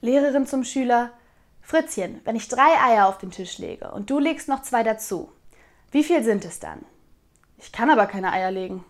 Lehrerin zum Schüler, Fritzchen, wenn ich drei Eier auf den Tisch lege und du legst noch zwei dazu, wie viel sind es dann? Ich kann aber keine Eier legen.